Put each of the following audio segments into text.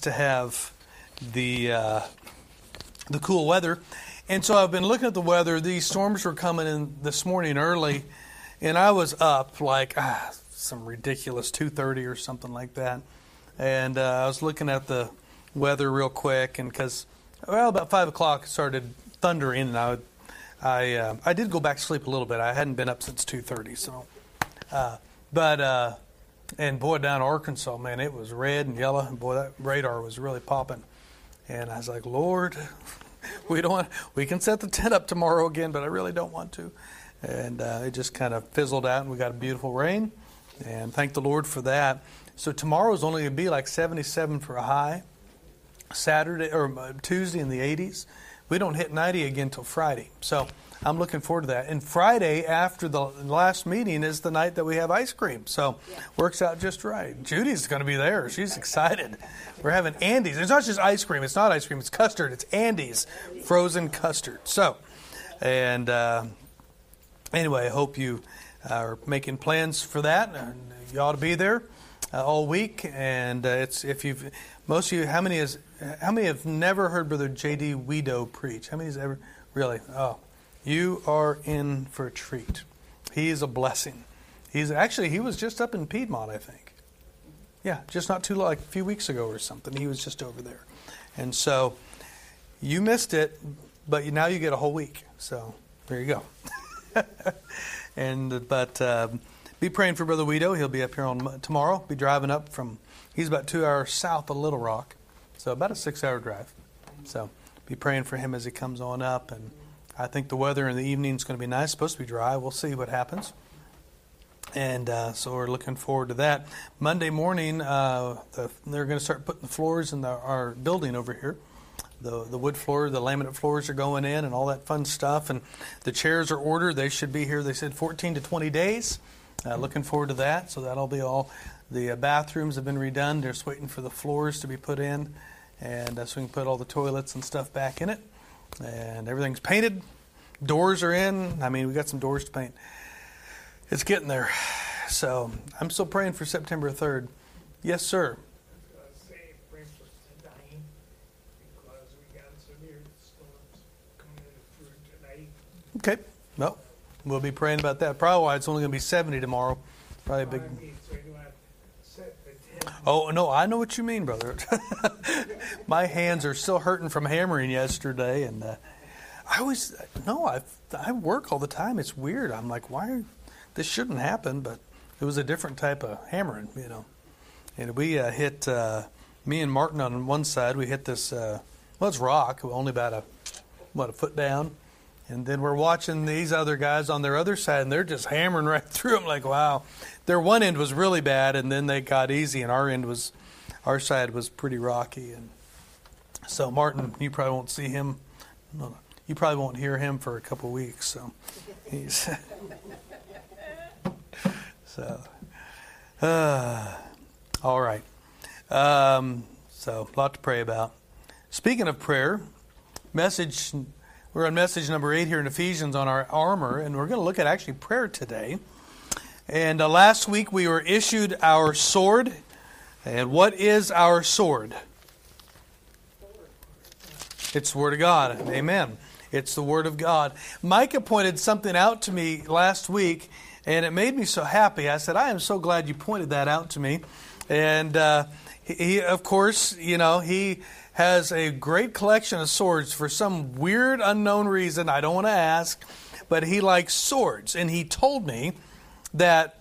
to have the uh, the cool weather. And so I've been looking at the weather. These storms were coming in this morning early, and I was up like ah, some ridiculous 2:30 or something like that. And uh, I was looking at the weather real quick, and because well, about five o'clock it started thundering, and I would, I uh, I did go back to sleep a little bit. I hadn't been up since 2:30, so. Uh, but uh, and boy, down Arkansas, man, it was red and yellow, and boy, that radar was really popping. And I was like, Lord, we don't want, we can set the tent up tomorrow again, but I really don't want to. And uh, it just kind of fizzled out, and we got a beautiful rain. And thank the Lord for that. So tomorrow is only going to be like 77 for a high. Saturday or uh, Tuesday in the 80s. We don't hit 90 again till Friday. So I'm looking forward to that. And Friday after the last meeting is the night that we have ice cream. So yeah. works out just right. Judy's going to be there. She's excited. We're having Andy's. It's not just ice cream. It's not ice cream. It's custard. It's Andy's frozen custard. So, and uh, anyway, I hope you are making plans for that. You ought to be there uh, all week. And uh, it's if you've most of you, how many is how many have never heard Brother J.D. Weedo preach? How many has ever really? Oh, you are in for a treat. He is a blessing. He's actually he was just up in Piedmont, I think. Yeah, just not too long, like a few weeks ago or something. He was just over there, and so you missed it, but now you get a whole week. So there you go. and but uh, be praying for Brother Weedo. He'll be up here on tomorrow. Be driving up from. He's about two hours south of Little Rock, so about a six-hour drive. So be praying for him as he comes on up and I think the weather in the evening is going to be nice. It's supposed to be dry. We'll see what happens. And uh, so we're looking forward to that. Monday morning, uh, the, they're going to start putting the floors in the, our building over here. The, the wood floor, the laminate floors are going in, and all that fun stuff. And the chairs are ordered. They should be here. They said 14 to 20 days. Uh, looking forward to that. So that'll be all. The uh, bathrooms have been redone. They're just waiting for the floors to be put in, and uh, so we can put all the toilets and stuff back in it and everything's painted. Doors are in. I mean, we got some doors to paint. It's getting there. So I'm still praying for September 3rd. Yes, sir. Okay. Well, we'll be praying about that. Probably why it's only going to be 70 tomorrow. Probably a big. Oh, no, I know what you mean, brother. My hands are still hurting from hammering yesterday. And uh, I always, no, I, I work all the time. It's weird. I'm like, why? This shouldn't happen, but it was a different type of hammering, you know. And we uh, hit, uh, me and Martin on one side, we hit this, uh, well, it's rock, only about a, what, a foot down. And then we're watching these other guys on their other side, and they're just hammering right through them. Like, wow, their one end was really bad, and then they got easy, and our end was, our side was pretty rocky. And so Martin, you probably won't see him. You probably won't hear him for a couple weeks. So he's so. Uh, all right. Um, so a lot to pray about. Speaking of prayer, message we're on message number eight here in Ephesians on our armor, and we're going to look at actually prayer today. And uh, last week we were issued our sword. And what is our sword? It's the Word of God. Amen. It's the Word of God. Micah pointed something out to me last week, and it made me so happy. I said, I am so glad you pointed that out to me. And uh, he, of course, you know, he has a great collection of swords for some weird, unknown reason. I don't want to ask, but he likes swords. And he told me that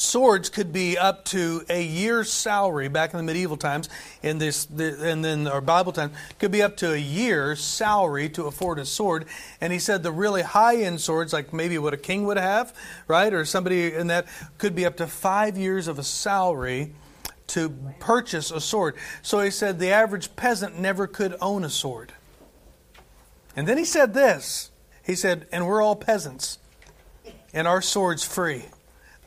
swords could be up to a year's salary back in the medieval times in this and then our bible times could be up to a year's salary to afford a sword and he said the really high end swords like maybe what a king would have right or somebody in that could be up to five years of a salary to purchase a sword. So he said the average peasant never could own a sword. And then he said this He said, and we're all peasants, and our sword's free.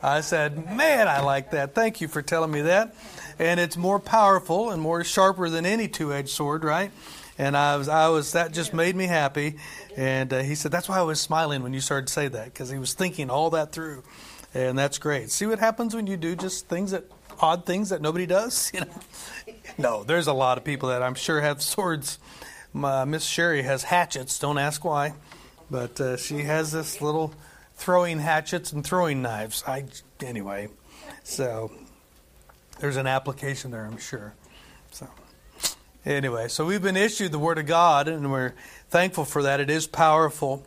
I said, man, I like that. Thank you for telling me that. And it's more powerful and more sharper than any two edged sword, right? And I was, I was, that just made me happy. And uh, he said, that's why I was smiling when you started to say that, because he was thinking all that through. And that's great. See what happens when you do just things that odd things that nobody does. You know, no, there's a lot of people that I'm sure have swords. My, Miss Sherry has hatchets. Don't ask why, but uh, she has this little throwing hatchets and throwing knives. I anyway, so there's an application there, I'm sure. So anyway, so we've been issued the Word of God, and we're thankful for that. It is powerful.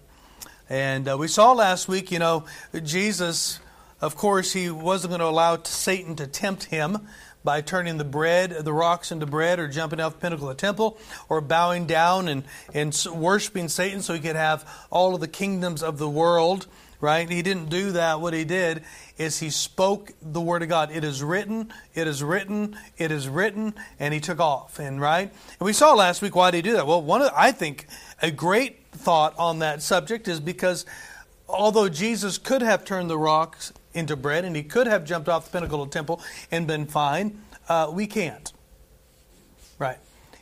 And uh, we saw last week, you know, Jesus, of course, he wasn't going to allow Satan to tempt him by turning the bread, the rocks into bread, or jumping off the pinnacle of the temple, or bowing down and, and worshiping Satan so he could have all of the kingdoms of the world, right? He didn't do that. What he did is he spoke the word of God. It is written, it is written, it is written, and he took off. And right? And we saw last week why did he do that? Well, one of, I think a great thought on that subject is because although Jesus could have turned the rocks into bread and he could have jumped off the pinnacle of the temple and been fine, uh, we can't. Right.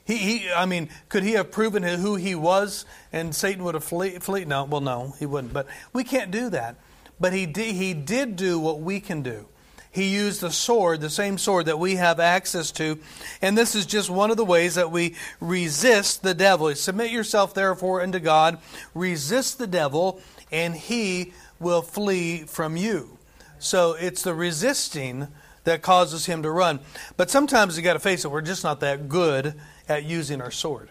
He, he, I mean, could he have proven who he was and Satan would have flee, flee? No, well, no, he wouldn't. But we can't do that. But he did, he did do what we can do. He used the sword, the same sword that we have access to. And this is just one of the ways that we resist the devil. Submit yourself, therefore, unto God. Resist the devil, and he will flee from you. So it's the resisting that causes him to run. But sometimes you got to face it, we're just not that good at using our sword.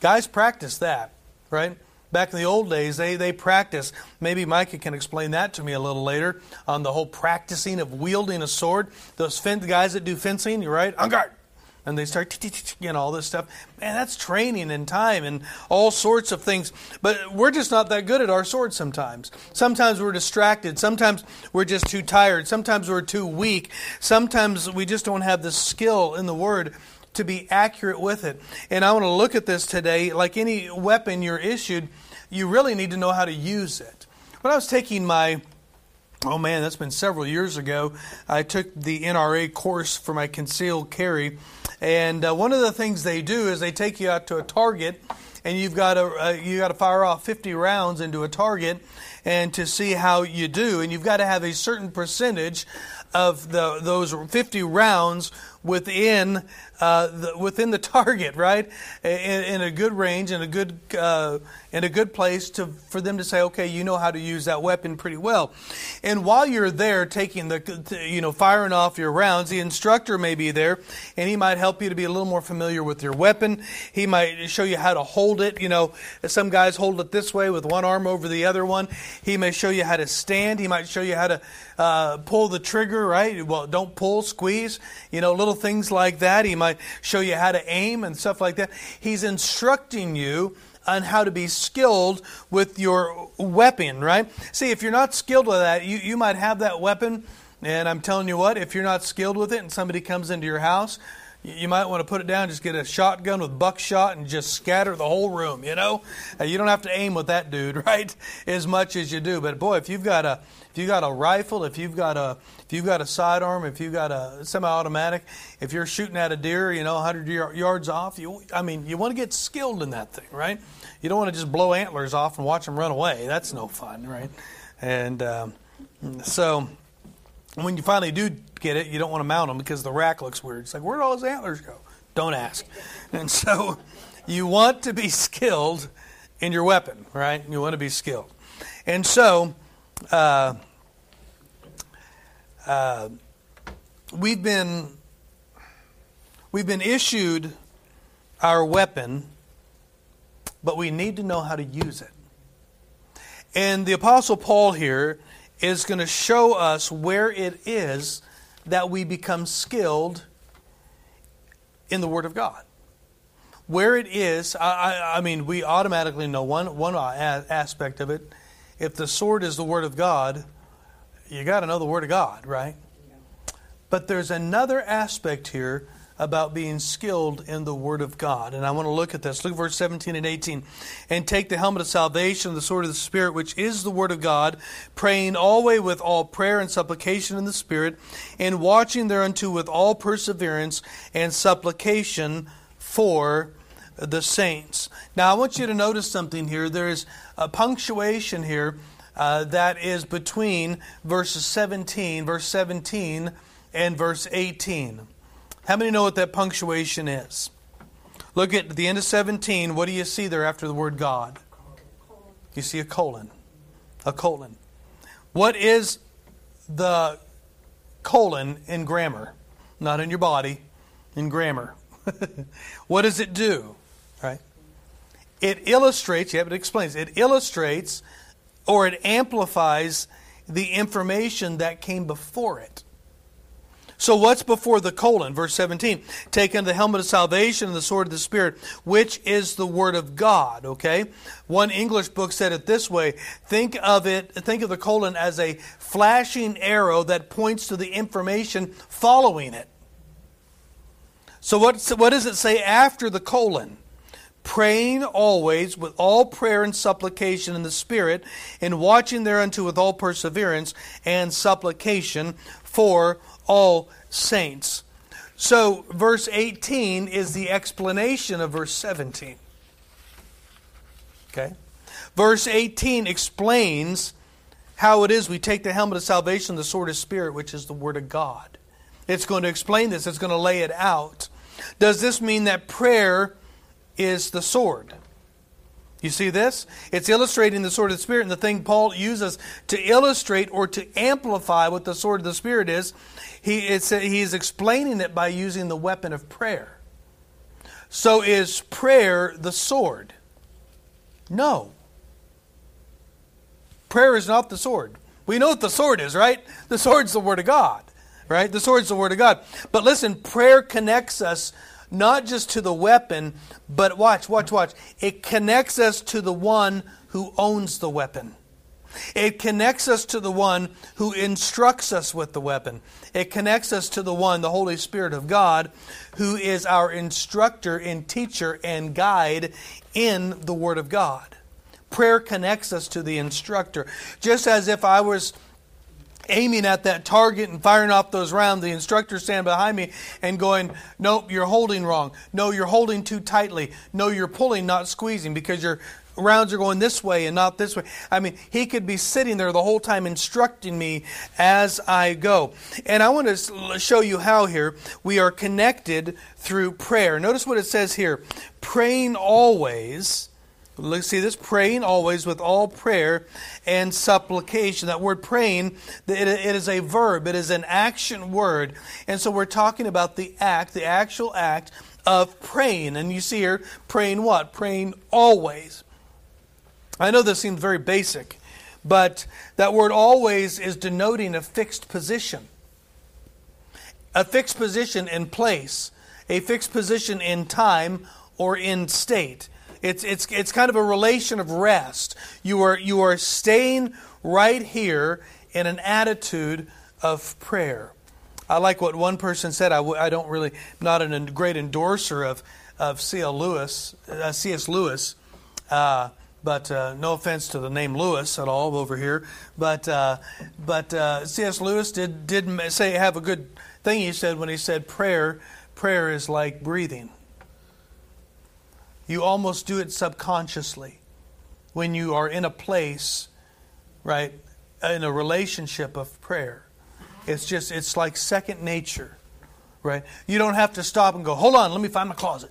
Guys practice that, right? Back in the old days, they, they practice. Maybe Micah can explain that to me a little later on the whole practicing of wielding a sword. Those guys that do fencing, you're right, on guard. And they start, you all this stuff. Man, that's training and time and all sorts of things. But we're just not that good at our swords sometimes. Sometimes we're distracted. Sometimes we're just too tired. Sometimes we're too weak. Sometimes we just don't have the skill in the word to be accurate with it. And I want to look at this today. Like any weapon you're issued, you really need to know how to use it. When I was taking my Oh man, that's been several years ago. I took the NRA course for my concealed carry, and uh, one of the things they do is they take you out to a target, and you've got to uh, you got to fire off 50 rounds into a target, and to see how you do, and you've got to have a certain percentage of the those 50 rounds within uh, the, within the target, right? In, in, a good range, in a good uh, in a good place to for them to say, okay, you know how to use that weapon pretty well. And while you're there taking the you know firing off your rounds, the instructor may be there, and he might help you to be a little more familiar with your weapon. He might show you how to hold it. You know, some guys hold it this way with one arm over the other one. He may show you how to stand. He might show you how to uh, pull the trigger. Right? Well, don't pull, squeeze. You know, little things like that. He might might show you how to aim and stuff like that. He's instructing you on how to be skilled with your weapon, right? See, if you're not skilled with that, you, you might have that weapon, and I'm telling you what, if you're not skilled with it and somebody comes into your house, you might want to put it down, just get a shotgun with buckshot and just scatter the whole room, you know? You don't have to aim with that dude, right? As much as you do. But boy, if you've got a if you've got a rifle, if you've got a if you've got a sidearm, if you've got a semi-automatic, if you're shooting at a deer, you know, 100 yards off, you I mean, you want to get skilled in that thing, right? You don't want to just blow antlers off and watch them run away. That's no fun, right? And um, so when you finally do get it, you don't want to mount them because the rack looks weird. It's like, where'd all his antlers go? Don't ask. And so you want to be skilled in your weapon, right? You want to be skilled. And so uh, uh, we've been we've been issued our weapon, but we need to know how to use it. And the Apostle Paul here is going to show us where it is that we become skilled in the Word of God. Where it is, I, I, I mean, we automatically know one, one aspect of it. If the sword is the Word of God, you got to know the Word of God, right? But there's another aspect here about being skilled in the Word of God. And I want to look at this. Look at verse 17 and 18. And take the helmet of salvation, the sword of the Spirit, which is the Word of God, praying always with all prayer and supplication in the Spirit, and watching thereunto with all perseverance and supplication for the saints. Now, I want you to notice something here. There is a punctuation here uh, that is between verses 17, verse 17, and verse 18. How many know what that punctuation is? Look at the end of 17. What do you see there after the word God? You see a colon. A colon. What is the colon in grammar? Not in your body, in grammar. what does it do? Right? It illustrates, yeah, it explains. It illustrates or it amplifies the information that came before it. So, what's before the colon? Verse 17. Take unto the helmet of salvation and the sword of the Spirit, which is the Word of God. Okay? One English book said it this way think of it, think of the colon as a flashing arrow that points to the information following it. So, what, what does it say after the colon? Praying always with all prayer and supplication in the Spirit, and watching thereunto with all perseverance and supplication for all saints. So, verse 18 is the explanation of verse 17. Okay? Verse 18 explains how it is we take the helmet of salvation, the sword of spirit, which is the word of God. It's going to explain this, it's going to lay it out. Does this mean that prayer is the sword? You see this? It's illustrating the sword of the Spirit, and the thing Paul uses to illustrate or to amplify what the sword of the Spirit is, he, it's, he's explaining it by using the weapon of prayer. So is prayer the sword? No. Prayer is not the sword. We know what the sword is, right? The sword's the Word of God, right? The sword's the Word of God. But listen, prayer connects us not just to the weapon, but watch, watch, watch. It connects us to the one who owns the weapon. It connects us to the one who instructs us with the weapon. It connects us to the one, the Holy Spirit of God, who is our instructor and teacher and guide in the Word of God. Prayer connects us to the instructor. Just as if I was aiming at that target and firing off those rounds, the instructor standing behind me and going, Nope, you're holding wrong. No, you're holding too tightly. No, you're pulling, not squeezing, because your rounds are going this way and not this way. I mean, he could be sitting there the whole time instructing me as I go. And I want to show you how here we are connected through prayer. Notice what it says here praying always Let's see this praying always with all prayer and supplication. That word praying, it is a verb, it is an action word. And so we're talking about the act, the actual act of praying. And you see here, praying what? Praying always. I know this seems very basic, but that word always is denoting a fixed position. A fixed position in place, a fixed position in time or in state. It's, it's, it's kind of a relation of rest. You are, you are staying right here in an attitude of prayer. I like what one person said. I w- I don't really, not a great endorser of, of C.L. Lewis, uh, C.S. Lewis, uh, but uh, no offense to the name Lewis at all over here. But, uh, but uh, C.S. Lewis did, did say, have a good thing he said when he said prayer, prayer is like breathing. You almost do it subconsciously when you are in a place, right, in a relationship of prayer. It's just, it's like second nature, right? You don't have to stop and go, hold on, let me find my closet.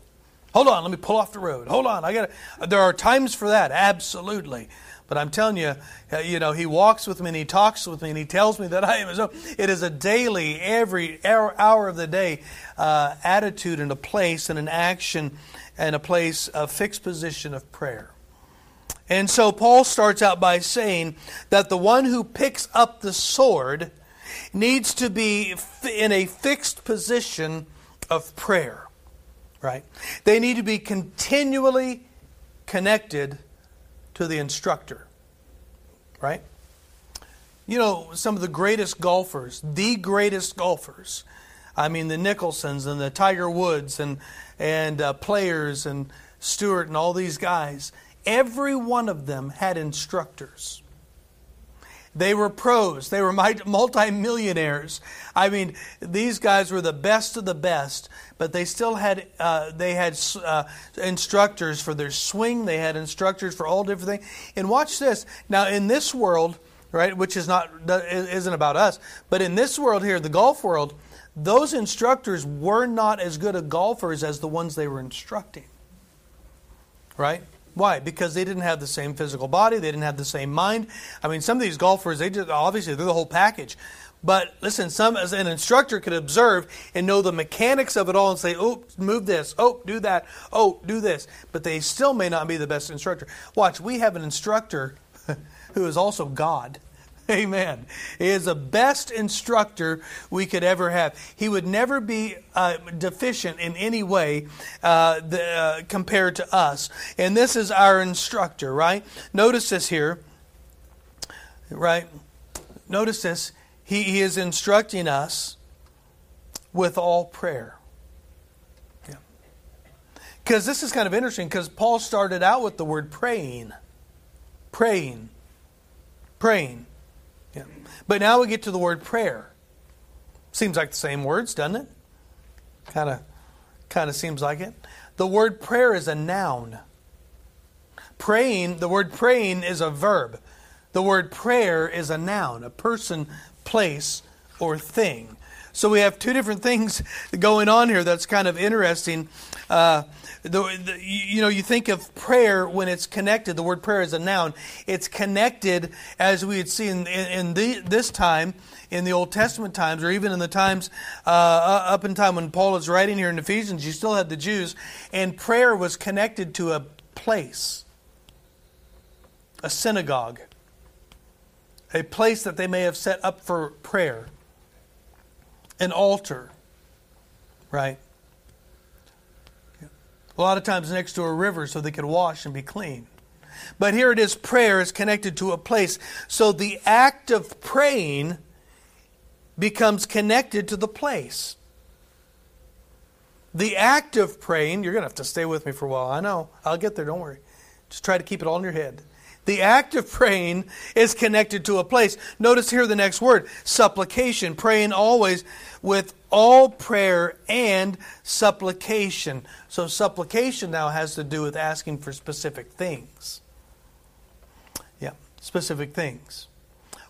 Hold on, let me pull off the road. Hold on, I got to. There are times for that, absolutely. But I'm telling you, uh, you know, he walks with me and he talks with me and he tells me that I am his own. It is a daily, every hour, of the day uh, attitude and a place and an action and a place, a fixed position of prayer. And so Paul starts out by saying that the one who picks up the sword needs to be in a fixed position of prayer, right? They need to be continually connected to the instructor, right? You know, some of the greatest golfers, the greatest golfers, I mean, the Mickelsons and the Tiger Woods and, and uh, players and Stewart and all these guys, every one of them had instructors. They were pros. They were multi-millionaires. I mean, these guys were the best of the best, but they still had uh, they had uh, instructors for their swing. They had instructors for all different things. And watch this. Now, in this world, right, which is not isn't about us, but in this world here, the golf world, those instructors were not as good at golfers as the ones they were instructing. Right? Why? Because they didn't have the same physical body, they didn't have the same mind. I mean, some of these golfers, they just obviously they're the whole package. But listen, some as an instructor could observe and know the mechanics of it all and say, "Oh, move this. Oh, do that. Oh, do this." But they still may not be the best instructor. Watch, we have an instructor who is also God. Amen. He is the best instructor we could ever have. He would never be uh, deficient in any way uh, the, uh, compared to us. And this is our instructor, right? Notice this here, right? Notice this. He, he is instructing us with all prayer. Because this is kind of interesting because Paul started out with the word praying. Praying. Praying. But now we get to the word prayer. Seems like the same words, doesn't it? Kind of kind of seems like it. The word prayer is a noun. Praying, the word praying is a verb. The word prayer is a noun, a person, place, or thing. So we have two different things going on here that's kind of interesting. Uh, the, the, you know, you think of prayer when it's connected. The word prayer is a noun. It's connected, as we had seen in, in the, this time, in the Old Testament times, or even in the times uh, up in time when Paul is writing here in Ephesians. You still had the Jews, and prayer was connected to a place, a synagogue, a place that they may have set up for prayer, an altar, right? a lot of times next to a river so they could wash and be clean. But here it is prayer is connected to a place. So the act of praying becomes connected to the place. The act of praying, you're going to have to stay with me for a while. I know. I'll get there. Don't worry. Just try to keep it all in your head. The act of praying is connected to a place. Notice here the next word supplication. Praying always with all prayer and supplication. So, supplication now has to do with asking for specific things. Yeah, specific things.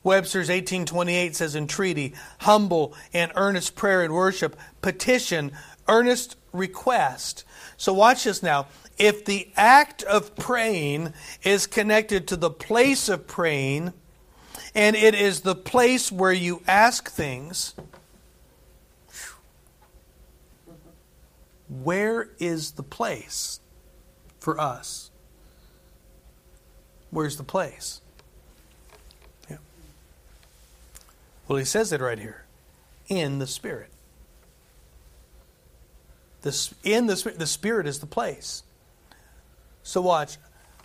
Webster's 1828 says entreaty, humble and earnest prayer and worship, petition, earnest request. So watch this now. If the act of praying is connected to the place of praying, and it is the place where you ask things, where is the place for us? Where's the place? Yeah. Well, he says it right here in the Spirit. The, in the, the Spirit is the place. So, watch.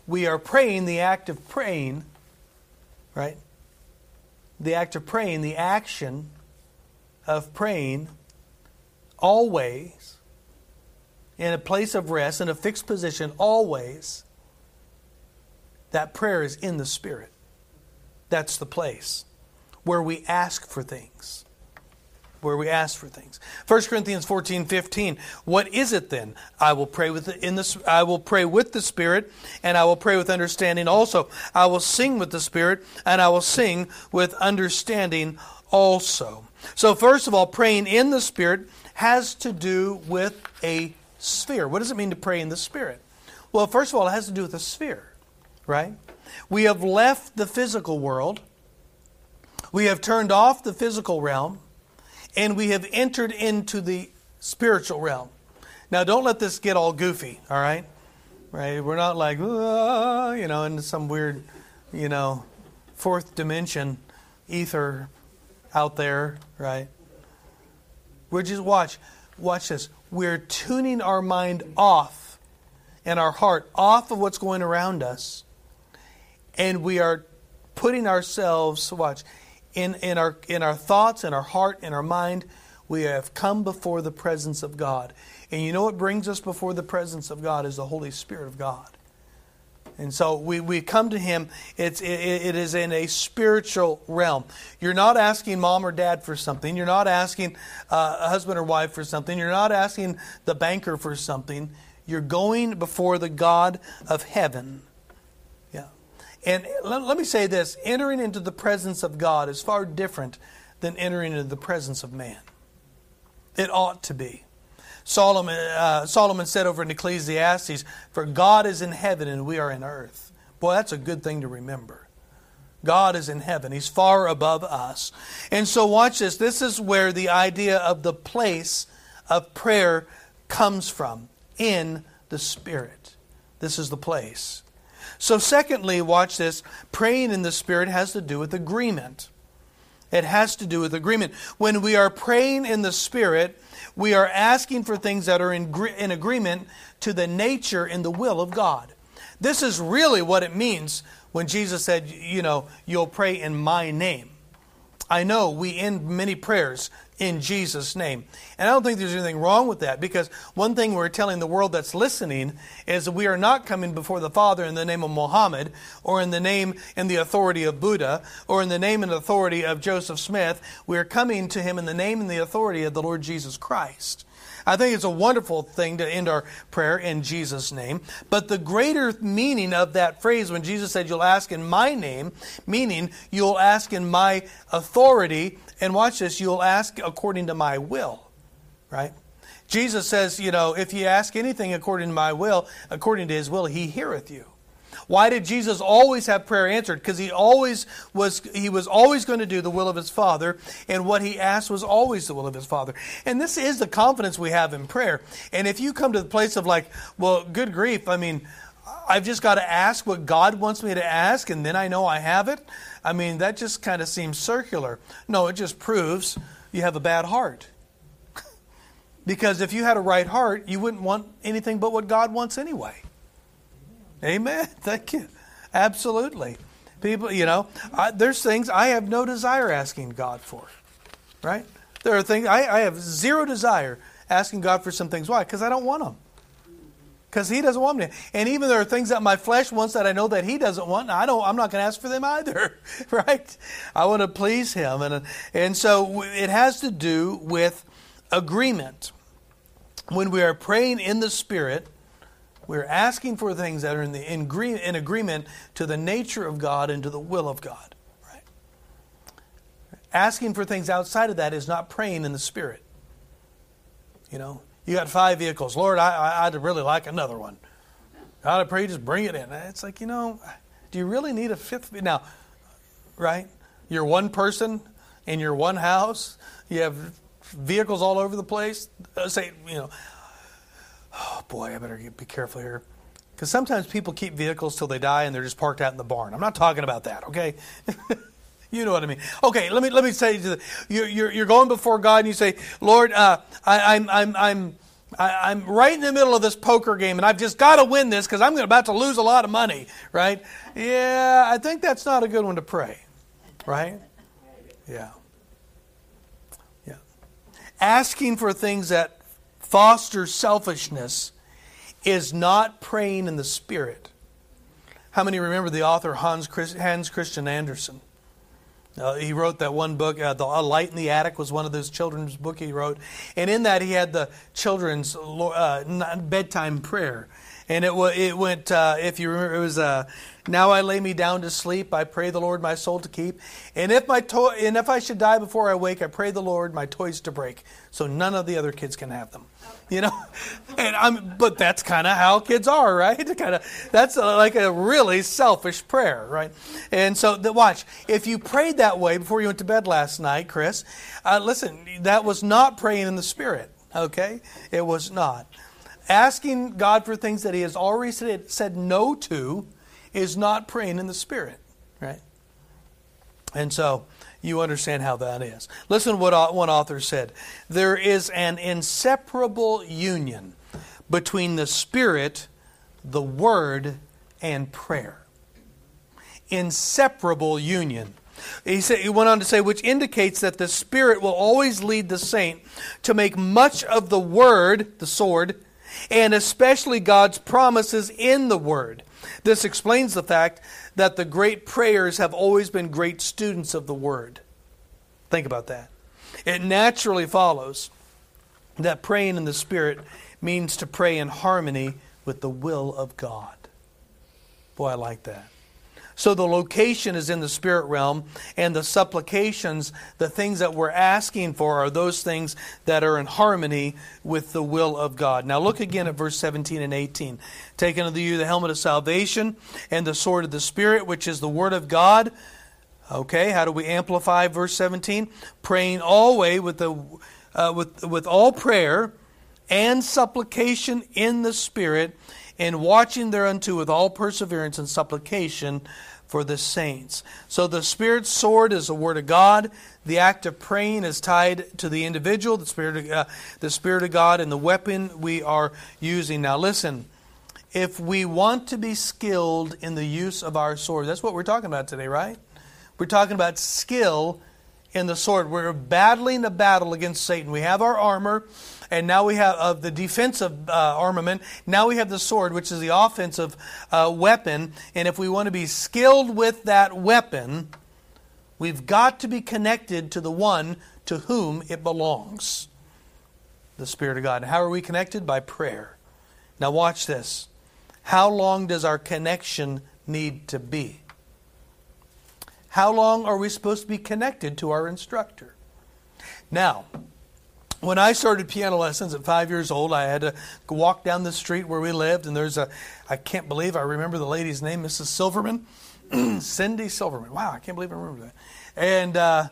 We are praying the act of praying, right? The act of praying, the action of praying always in a place of rest, in a fixed position, always, that prayer is in the Spirit. That's the place where we ask for things. Where we ask for things. 1 Corinthians 14, 15. What is it then? I will pray with the, in the, I will pray with the Spirit, and I will pray with understanding also. I will sing with the Spirit, and I will sing with understanding also. So, first of all, praying in the Spirit has to do with a sphere. What does it mean to pray in the Spirit? Well, first of all, it has to do with a sphere, right? We have left the physical world, we have turned off the physical realm, and we have entered into the spiritual realm. Now, don't let this get all goofy, all right? Right? We're not like, ah, you know, in some weird, you know, fourth dimension ether out there, right? We're just watch, watch this we're tuning our mind off and our heart off of what's going around us. And we are putting ourselves, watch, in, in, our, in our thoughts, in our heart, in our mind, we have come before the presence of God. And you know what brings us before the presence of God is the Holy Spirit of God. And so we, we come to him, it's, it, it is in a spiritual realm. You're not asking mom or dad for something. You're not asking uh, a husband or wife for something. You're not asking the banker for something. You're going before the God of heaven. And let, let me say this entering into the presence of God is far different than entering into the presence of man. It ought to be. Solomon, uh, Solomon said over in Ecclesiastes, For God is in heaven and we are in earth. Boy, that's a good thing to remember. God is in heaven. He's far above us. And so, watch this. This is where the idea of the place of prayer comes from in the Spirit. This is the place. So, secondly, watch this praying in the Spirit has to do with agreement. It has to do with agreement. When we are praying in the Spirit, we are asking for things that are in, in agreement to the nature and the will of God. This is really what it means when Jesus said, you know, you'll pray in my name. I know we end many prayers in Jesus' name. And I don't think there's anything wrong with that because one thing we're telling the world that's listening is that we are not coming before the Father in the name of Muhammad or in the name and the authority of Buddha or in the name and authority of Joseph Smith. We are coming to Him in the name and the authority of the Lord Jesus Christ. I think it's a wonderful thing to end our prayer in Jesus' name. But the greater meaning of that phrase when Jesus said, You'll ask in my name, meaning you'll ask in my authority, and watch this, you'll ask according to my will, right? Jesus says, you know, if you ask anything according to my will, according to his will, he heareth you. Why did Jesus always have prayer answered? Because he always was he was always going to do the will of his Father, and what he asked was always the will of his Father. And this is the confidence we have in prayer. And if you come to the place of like, well, good grief, I mean, I've just got to ask what God wants me to ask, and then I know I have it. I mean, that just kind of seems circular. No, it just proves you have a bad heart. because if you had a right heart, you wouldn't want anything but what God wants anyway. Amen. Thank you. Absolutely. People, you know, I, there's things I have no desire asking God for, right? There are things I, I have zero desire asking God for some things. Why? Because I don't want them. Because He doesn't want me. And even there are things that my flesh wants that I know that He doesn't want. I don't. I'm not going to ask for them either, right? I want to please Him, and and so it has to do with agreement. When we are praying in the Spirit we're asking for things that are in, the, in, agree, in agreement to the nature of God and to the will of God. Right? Asking for things outside of that is not praying in the Spirit. You know, you got five vehicles. Lord, I, I, would really like another one. God, I pray you just bring it in. It's like, you know, do you really need a fifth? Now, right? You're one person in your one house. You have vehicles all over the place. Uh, say, you know, oh boy, I better be careful here. Because sometimes people keep vehicles till they die and they're just parked out in the barn. I'm not talking about that, okay? you know what I mean. Okay, let me let me say to you're, you're, you're going before God and you say, Lord, uh, I, I'm I'm I'm I, am right in the middle of this poker game and I've just got to win this because I'm about to lose a lot of money, right? Yeah, I think that's not a good one to pray, right? Yeah. Yeah. Asking for things that fosters selfishness is not praying in the Spirit. How many remember the author Hans, Hans Christian Andersen? Uh, he wrote that one book, uh, the A Light in the Attic was one of those children's book he wrote, and in that he had the children's uh, bedtime prayer, and it, it went. Uh, if you remember, it was uh, now I lay me down to sleep. I pray the Lord my soul to keep. And if my to- and if I should die before I wake, I pray the Lord my toys to break, so none of the other kids can have them. You know, and I'm. But that's kind of how kids are, right? Kind of. That's a, like a really selfish prayer, right? And so, the, watch. If you prayed that way before you went to bed last night, Chris, uh, listen. That was not praying in the Spirit. Okay, it was not. Asking God for things that He has already said, said no to is not praying in the Spirit, right? And so you understand how that is. Listen to what one author said there is an inseparable union between the Spirit, the Word, and prayer. Inseparable union. He, said, he went on to say, which indicates that the Spirit will always lead the saint to make much of the Word, the sword, and especially God's promises in the Word This explains the fact that the great prayers have always been great students of the Word. Think about that. It naturally follows that praying in the Spirit means to pray in harmony with the will of God. Boy, I like that. So the location is in the spirit realm, and the supplications, the things that we're asking for, are those things that are in harmony with the will of God. Now look again at verse 17 and 18. Take unto you the helmet of salvation and the sword of the Spirit, which is the word of God. Okay, how do we amplify verse 17? Praying always with the uh, with with all prayer and supplication in the Spirit and watching thereunto with all perseverance and supplication for the saints. So the Spirit's sword is the Word of God. The act of praying is tied to the individual, the Spirit, of, uh, the Spirit of God, and the weapon we are using. Now listen, if we want to be skilled in the use of our sword, that's what we're talking about today, right? We're talking about skill in the sword. We're battling a battle against Satan. We have our armor and now we have of the defensive uh, armament. Now we have the sword, which is the offensive uh, weapon. And if we want to be skilled with that weapon, we've got to be connected to the one to whom it belongs the Spirit of God. How are we connected? By prayer. Now, watch this. How long does our connection need to be? How long are we supposed to be connected to our instructor? Now, when I started piano lessons at five years old, I had to walk down the street where we lived, and there's a, I can't believe I remember the lady's name, Mrs. Silverman, Cindy Silverman. Wow, I can't believe I remember that. And uh,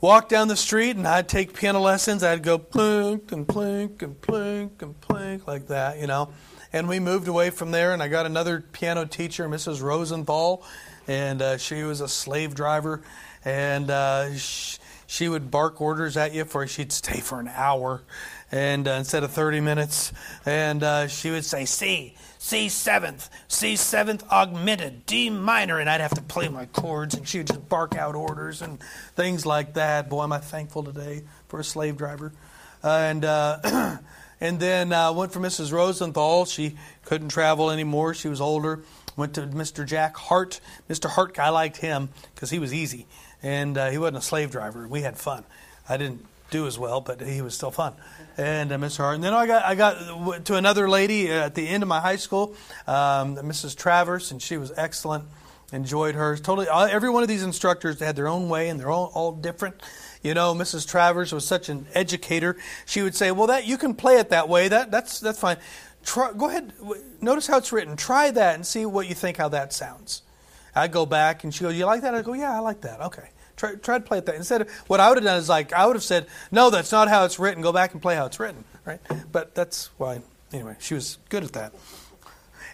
walk down the street, and I'd take piano lessons. I'd go plink and plink and plink and plink like that, you know. And we moved away from there, and I got another piano teacher, Mrs. Rosenthal, and uh, she was a slave driver, and uh, she, she would bark orders at you for she'd stay for an hour and uh, instead of 30 minutes and uh, she would say c c seventh c seventh augmented d minor and i'd have to play my chords and she would just bark out orders and things like that. Boy am i thankful today for a slave driver. And uh, and then uh, went for mrs rosenthal. She couldn't travel anymore. She was older went to mr jack hart mr hart i liked him because he was easy and uh, he wasn't a slave driver. We had fun. I didn't do as well, but he was still fun. And uh, Mr. Hart. And then I got I got to another lady at the end of my high school, um, Mrs. Travers, and she was excellent. Enjoyed her totally. Every one of these instructors had their own way, and they're all, all different. You know, Mrs. Travers was such an educator. She would say, "Well, that you can play it that way. That that's that's fine. Try, go ahead. Notice how it's written. Try that and see what you think how that sounds." I go back and she goes, "You like that?" I go, "Yeah, I like that." Okay. Try, try to play it that. Instead of what I would have done is like I would have said, "No, that's not how it's written. Go back and play how it's written." Right? But that's why. Anyway, she was good at that.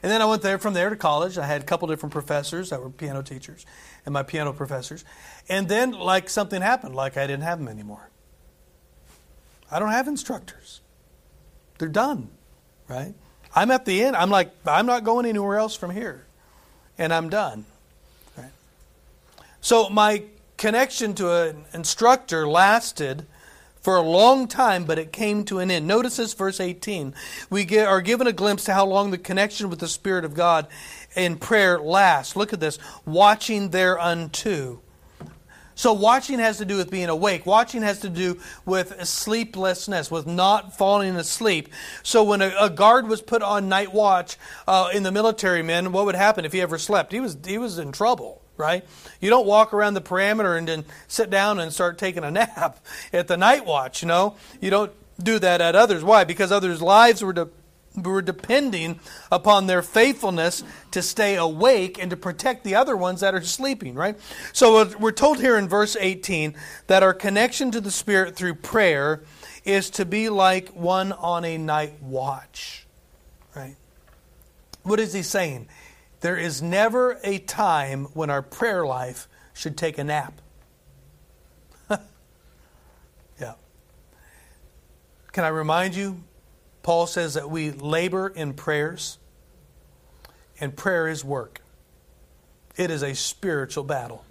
And then I went there from there to college. I had a couple different professors that were piano teachers, and my piano professors. And then, like something happened, like I didn't have them anymore. I don't have instructors. They're done, right? I'm at the end. I'm like, I'm not going anywhere else from here, and I'm done. Right? So my connection to an instructor lasted for a long time, but it came to an end. Notice this, verse 18. We get, are given a glimpse to how long the connection with the Spirit of God in prayer lasts. Look at this watching thereunto. So, watching has to do with being awake. Watching has to do with sleeplessness, with not falling asleep. So, when a, a guard was put on night watch uh, in the military, men, what would happen if he ever slept? He was, he was in trouble right? You don't walk around the perimeter and then sit down and start taking a nap at the night watch, you know? You don't do that at others. Why? Because others' lives were, de- were depending upon their faithfulness to stay awake and to protect the other ones that are sleeping, right? So uh, we're told here in verse 18 that our connection to the Spirit through prayer is to be like one on a night watch, right? What is he saying? There is never a time when our prayer life should take a nap. yeah. Can I remind you? Paul says that we labor in prayers, and prayer is work. It is a spiritual battle.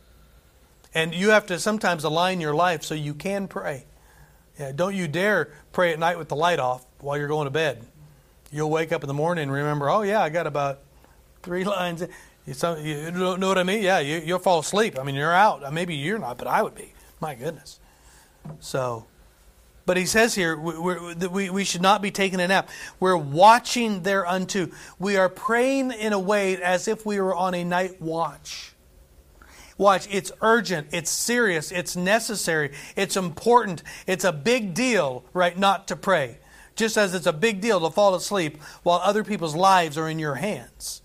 And you have to sometimes align your life so you can pray. Yeah, don't you dare pray at night with the light off while you're going to bed. You'll wake up in the morning and remember, oh, yeah, I got about Three lines. You, know what I mean? Yeah, you, you'll fall asleep. I mean, you're out. Maybe you're not, but I would be. My goodness. So, but he says here we, we, we should not be taking a nap. We're watching thereunto. We are praying in a way as if we were on a night watch. Watch, it's urgent, it's serious, it's necessary, it's important, it's a big deal, right, not to pray. Just as it's a big deal to fall asleep while other people's lives are in your hands.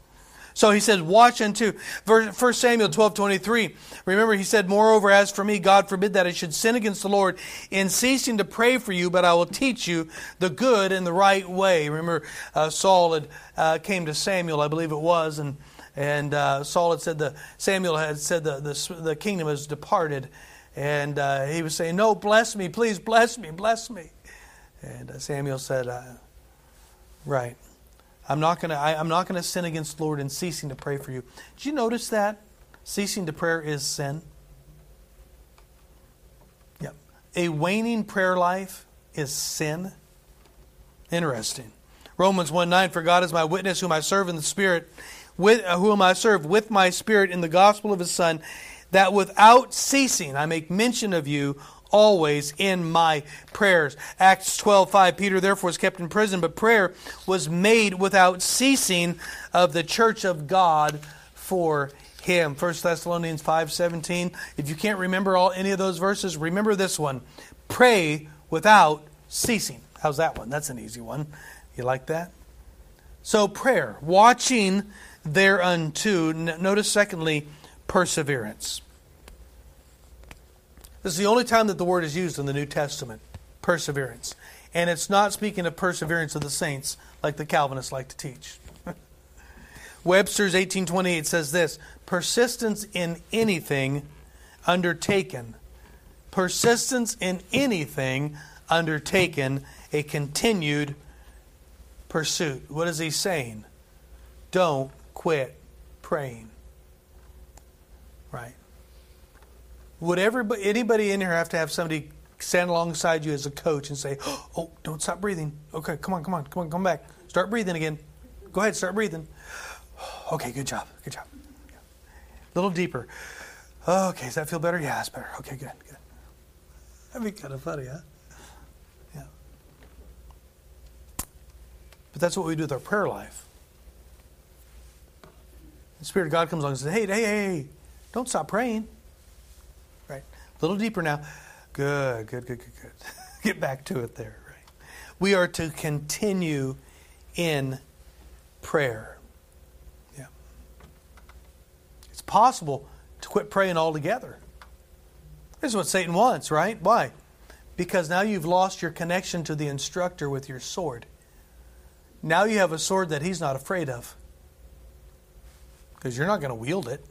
So he says, watch unto 1 Samuel 12 23. Remember, he said, Moreover, as for me, God forbid that I should sin against the Lord in ceasing to pray for you, but I will teach you the good and the right way. Remember, uh, Saul had uh, came to Samuel, I believe it was, and and uh, Saul had said the Samuel had said the the, the kingdom has departed, and uh, he was saying, "No, bless me, please, bless me, bless me." And uh, Samuel said, uh, "Right." I'm not going to I'm not going to sin against the Lord in ceasing to pray for you. Did you notice that ceasing to prayer is sin? Yep. A waning prayer life is sin. Interesting. Romans 1 9, for God is my witness, whom I serve in the Spirit, with, uh, whom I serve with my Spirit in the gospel of His Son, that without ceasing I make mention of you always in my prayers. Acts 12:5 Peter therefore was kept in prison, but prayer was made without ceasing of the church of God for him. 1 Thessalonians 5:17. If you can't remember all any of those verses, remember this one. Pray without ceasing. How's that one? That's an easy one. You like that? So prayer, watching thereunto. Notice secondly, perseverance. This is the only time that the word is used in the New Testament perseverance. And it's not speaking of perseverance of the saints like the Calvinists like to teach. Webster's 1828 says this persistence in anything undertaken. Persistence in anything undertaken, a continued pursuit. What is he saying? Don't quit praying. Right? Would everybody, anybody in here have to have somebody stand alongside you as a coach and say, "Oh, don't stop breathing. Okay, come on, come on, come on, come back. Start breathing again. Go ahead, start breathing. Okay, good job, good job. A little deeper. Okay, does that feel better? Yeah, that's better. Okay, good, good. That'd be kind of funny, huh? Yeah. But that's what we do with our prayer life. The Spirit of God comes along and says, "Hey, hey, hey, don't stop praying." A little deeper now. Good, good, good, good, good. Get back to it there, right? We are to continue in prayer. Yeah. It's possible to quit praying altogether. This is what Satan wants, right? Why? Because now you've lost your connection to the instructor with your sword. Now you have a sword that he's not afraid of. Because you're not going to wield it.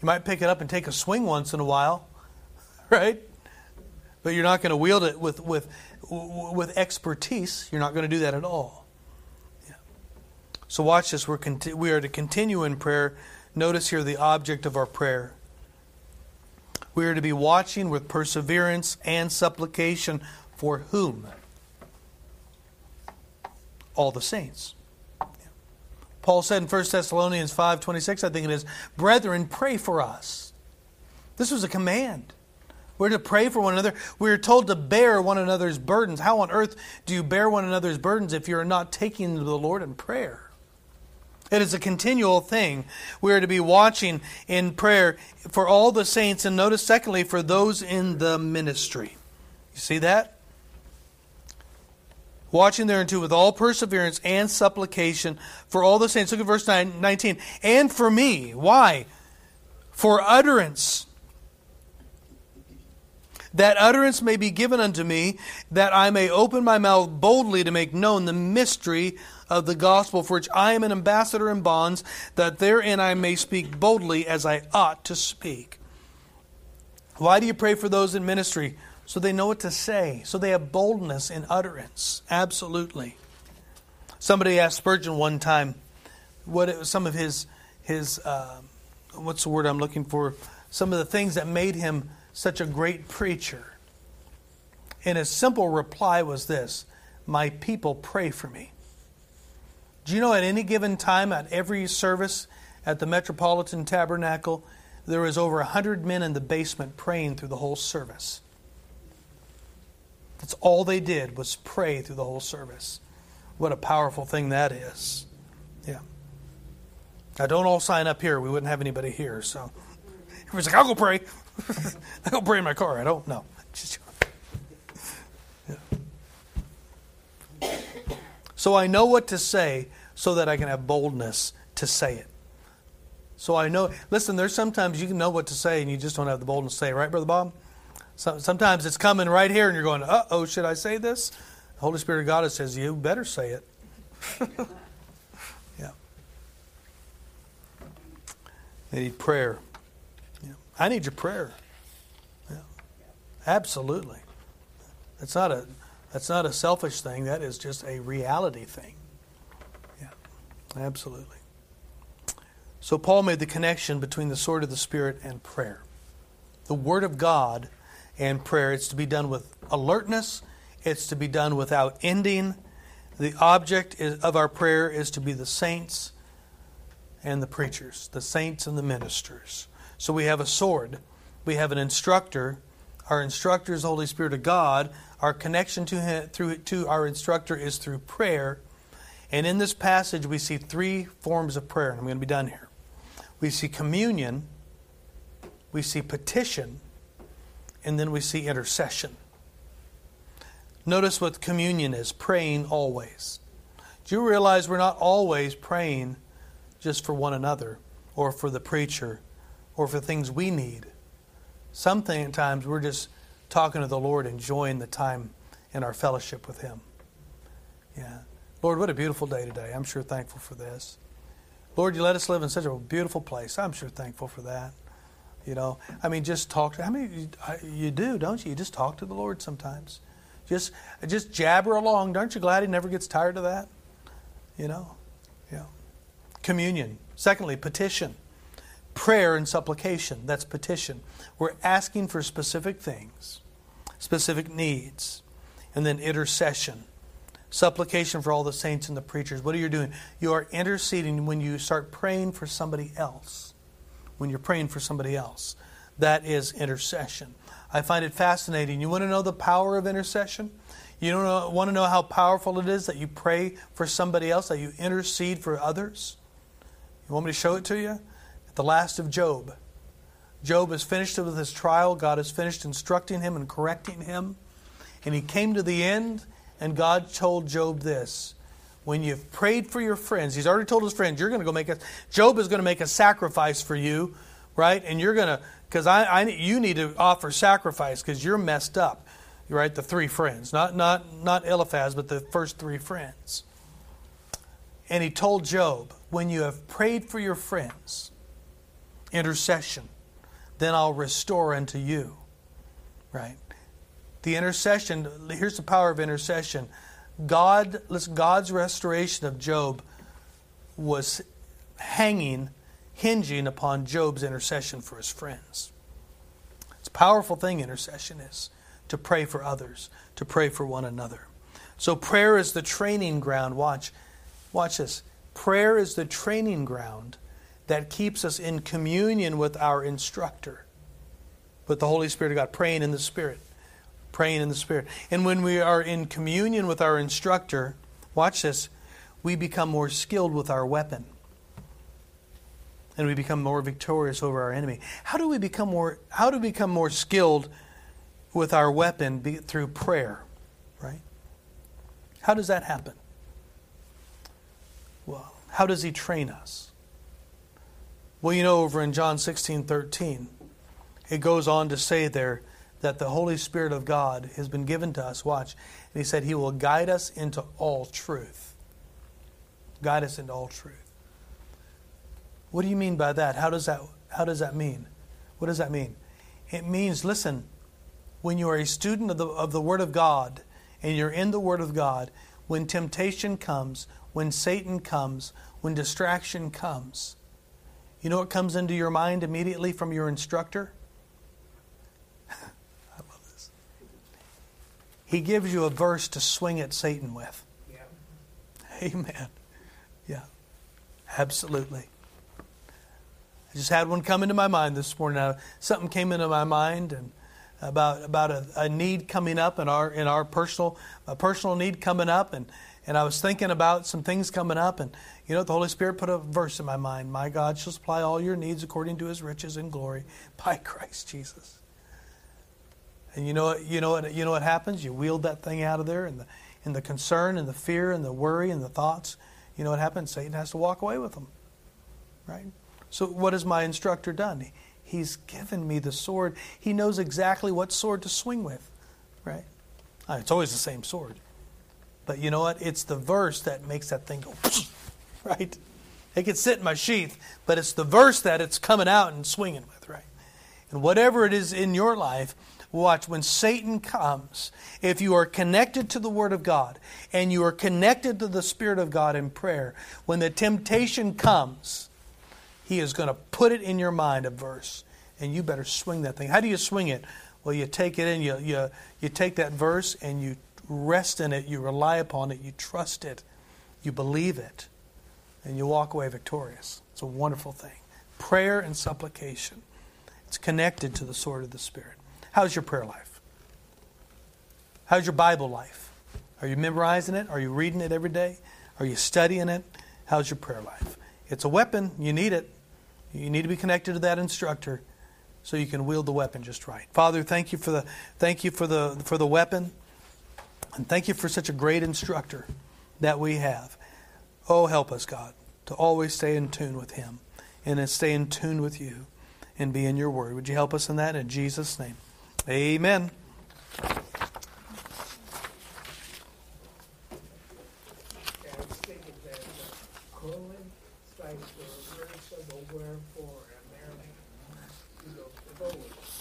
You might pick it up and take a swing once in a while, right? But you're not going to wield it with, with, with expertise. You're not going to do that at all. Yeah. So watch this. We're conti- we are to continue in prayer. Notice here the object of our prayer. We are to be watching with perseverance and supplication for whom? All the saints. Paul said in 1 Thessalonians 5:26, I think it is, "Brethren, pray for us." This was a command. We're to pray for one another. We're told to bear one another's burdens. How on earth do you bear one another's burdens if you're not taking the Lord in prayer? It is a continual thing. We are to be watching in prayer for all the saints, and notice, secondly, for those in the ministry. You see that? Watching thereunto with all perseverance and supplication for all the saints. Look at verse 9, 19. And for me. Why? For utterance. That utterance may be given unto me, that I may open my mouth boldly to make known the mystery of the gospel, for which I am an ambassador in bonds, that therein I may speak boldly as I ought to speak. Why do you pray for those in ministry? So they know what to say, so they have boldness in utterance. Absolutely. Somebody asked Spurgeon one time what some of his his uh, what's the word I'm looking for? Some of the things that made him such a great preacher. And his simple reply was this: "My people pray for me." Do you know at any given time, at every service at the Metropolitan Tabernacle, there was over 100 men in the basement praying through the whole service. That's all they did was pray through the whole service. What a powerful thing that is. Yeah. Now, don't all sign up here. We wouldn't have anybody here. So everybody's like, I'll go pray. I'll go pray in my car. I don't know. Yeah. So I know what to say so that I can have boldness to say it. So I know, listen, there's sometimes you can know what to say and you just don't have the boldness to say it, right, Brother Bob? So, sometimes it's coming right here and you're going, uh oh, should I say this? The Holy Spirit of God says, you better say it. yeah. They need prayer. Yeah. I need your prayer. Yeah. Absolutely. That's not a that's not a selfish thing. That is just a reality thing. Yeah. Absolutely. So Paul made the connection between the sword of the Spirit and prayer. The Word of God and prayer. It's to be done with alertness, it's to be done without ending. The object of our prayer is to be the saints and the preachers, the saints and the ministers. So we have a sword, we have an instructor. Our instructor is Holy Spirit of God. Our connection to him through to our instructor is through prayer. And in this passage, we see three forms of prayer. And I'm going to be done here. We see communion, we see petition, and then we see intercession. Notice what communion is praying always. Do you realize we're not always praying just for one another or for the preacher or for things we need? Sometimes we're just talking to the Lord, enjoying the time in our fellowship with Him. Yeah. Lord, what a beautiful day today. I'm sure thankful for this. Lord, you let us live in such a beautiful place. I'm sure thankful for that. You know, I mean, just talk to. I mean, you do, don't you? You just talk to the Lord sometimes. Just, just jabber along. Aren't you glad He never gets tired of that? You know, yeah. Communion. Secondly, petition. Prayer and supplication. That's petition. We're asking for specific things, specific needs, and then intercession. Supplication for all the saints and the preachers. What are you doing? You are interceding when you start praying for somebody else when you're praying for somebody else. That is intercession. I find it fascinating. You want to know the power of intercession? You don't want to know how powerful it is that you pray for somebody else, that you intercede for others? You want me to show it to you? At the last of Job. Job is finished with his trial. God has finished instructing him and correcting him. And he came to the end, and God told Job this when you've prayed for your friends, he's already told his friends, you're going to go make a, Job is going to make a sacrifice for you, right? And you're going to, because I, I, you need to offer sacrifice because you're messed up, right? The three friends, not, not, not Eliphaz, but the first three friends. And he told Job, when you have prayed for your friends, intercession, then I'll restore unto you, right? The intercession, here's the power of intercession God, listen, God's restoration of Job was hanging, hinging upon Job's intercession for his friends. It's a powerful thing, intercession is to pray for others, to pray for one another. So prayer is the training ground. Watch, watch this. Prayer is the training ground that keeps us in communion with our instructor, with the Holy Spirit of God, praying in the Spirit praying in the Spirit. And when we are in communion with our instructor, watch this, we become more skilled with our weapon. And we become more victorious over our enemy. How do we become more how do we become more skilled with our weapon be, through prayer, right? How does that happen? Well, how does he train us? Well, you know over in John 16, 13, it goes on to say there that the Holy Spirit of God has been given to us. Watch. And he said, He will guide us into all truth. Guide us into all truth. What do you mean by that? How does that, how does that mean? What does that mean? It means, listen, when you are a student of the, of the Word of God and you're in the Word of God, when temptation comes, when Satan comes, when distraction comes, you know what comes into your mind immediately from your instructor? He gives you a verse to swing at Satan with. Yeah. Amen. Yeah, absolutely. I just had one come into my mind this morning. Uh, something came into my mind and about about a, a need coming up in our in our personal a personal need coming up and and I was thinking about some things coming up and you know the Holy Spirit put a verse in my mind. My God shall supply all your needs according to His riches and glory by Christ Jesus. And you know what you know what you know what happens? You wield that thing out of there and the and the concern and the fear and the worry and the thoughts. You know what happens? Satan has to walk away with them. Right? So what has my instructor done? He's given me the sword. He knows exactly what sword to swing with, right? Uh, It's always the same sword. But you know what? It's the verse that makes that thing go, right? It can sit in my sheath, but it's the verse that it's coming out and swinging with, right? And whatever it is in your life, watch when Satan comes, if you are connected to the Word of God and you are connected to the Spirit of God in prayer, when the temptation comes, he is going to put it in your mind, a verse, and you better swing that thing. How do you swing it? Well, you take it in, you, you, you take that verse and you rest in it, you rely upon it, you trust it, you believe it, and you walk away victorious. It's a wonderful thing. Prayer and supplication. It's connected to the sword of the Spirit. How's your prayer life? How's your Bible life? Are you memorizing it? Are you reading it every day? Are you studying it? How's your prayer life? It's a weapon. You need it. You need to be connected to that instructor so you can wield the weapon just right. Father, thank you for the thank you for the for the weapon. And thank you for such a great instructor that we have. Oh, help us, God, to always stay in tune with him and to stay in tune with you and be in your word. Would you help us in that in Jesus' name? Amen.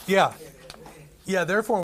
Yeah. Yeah, therefore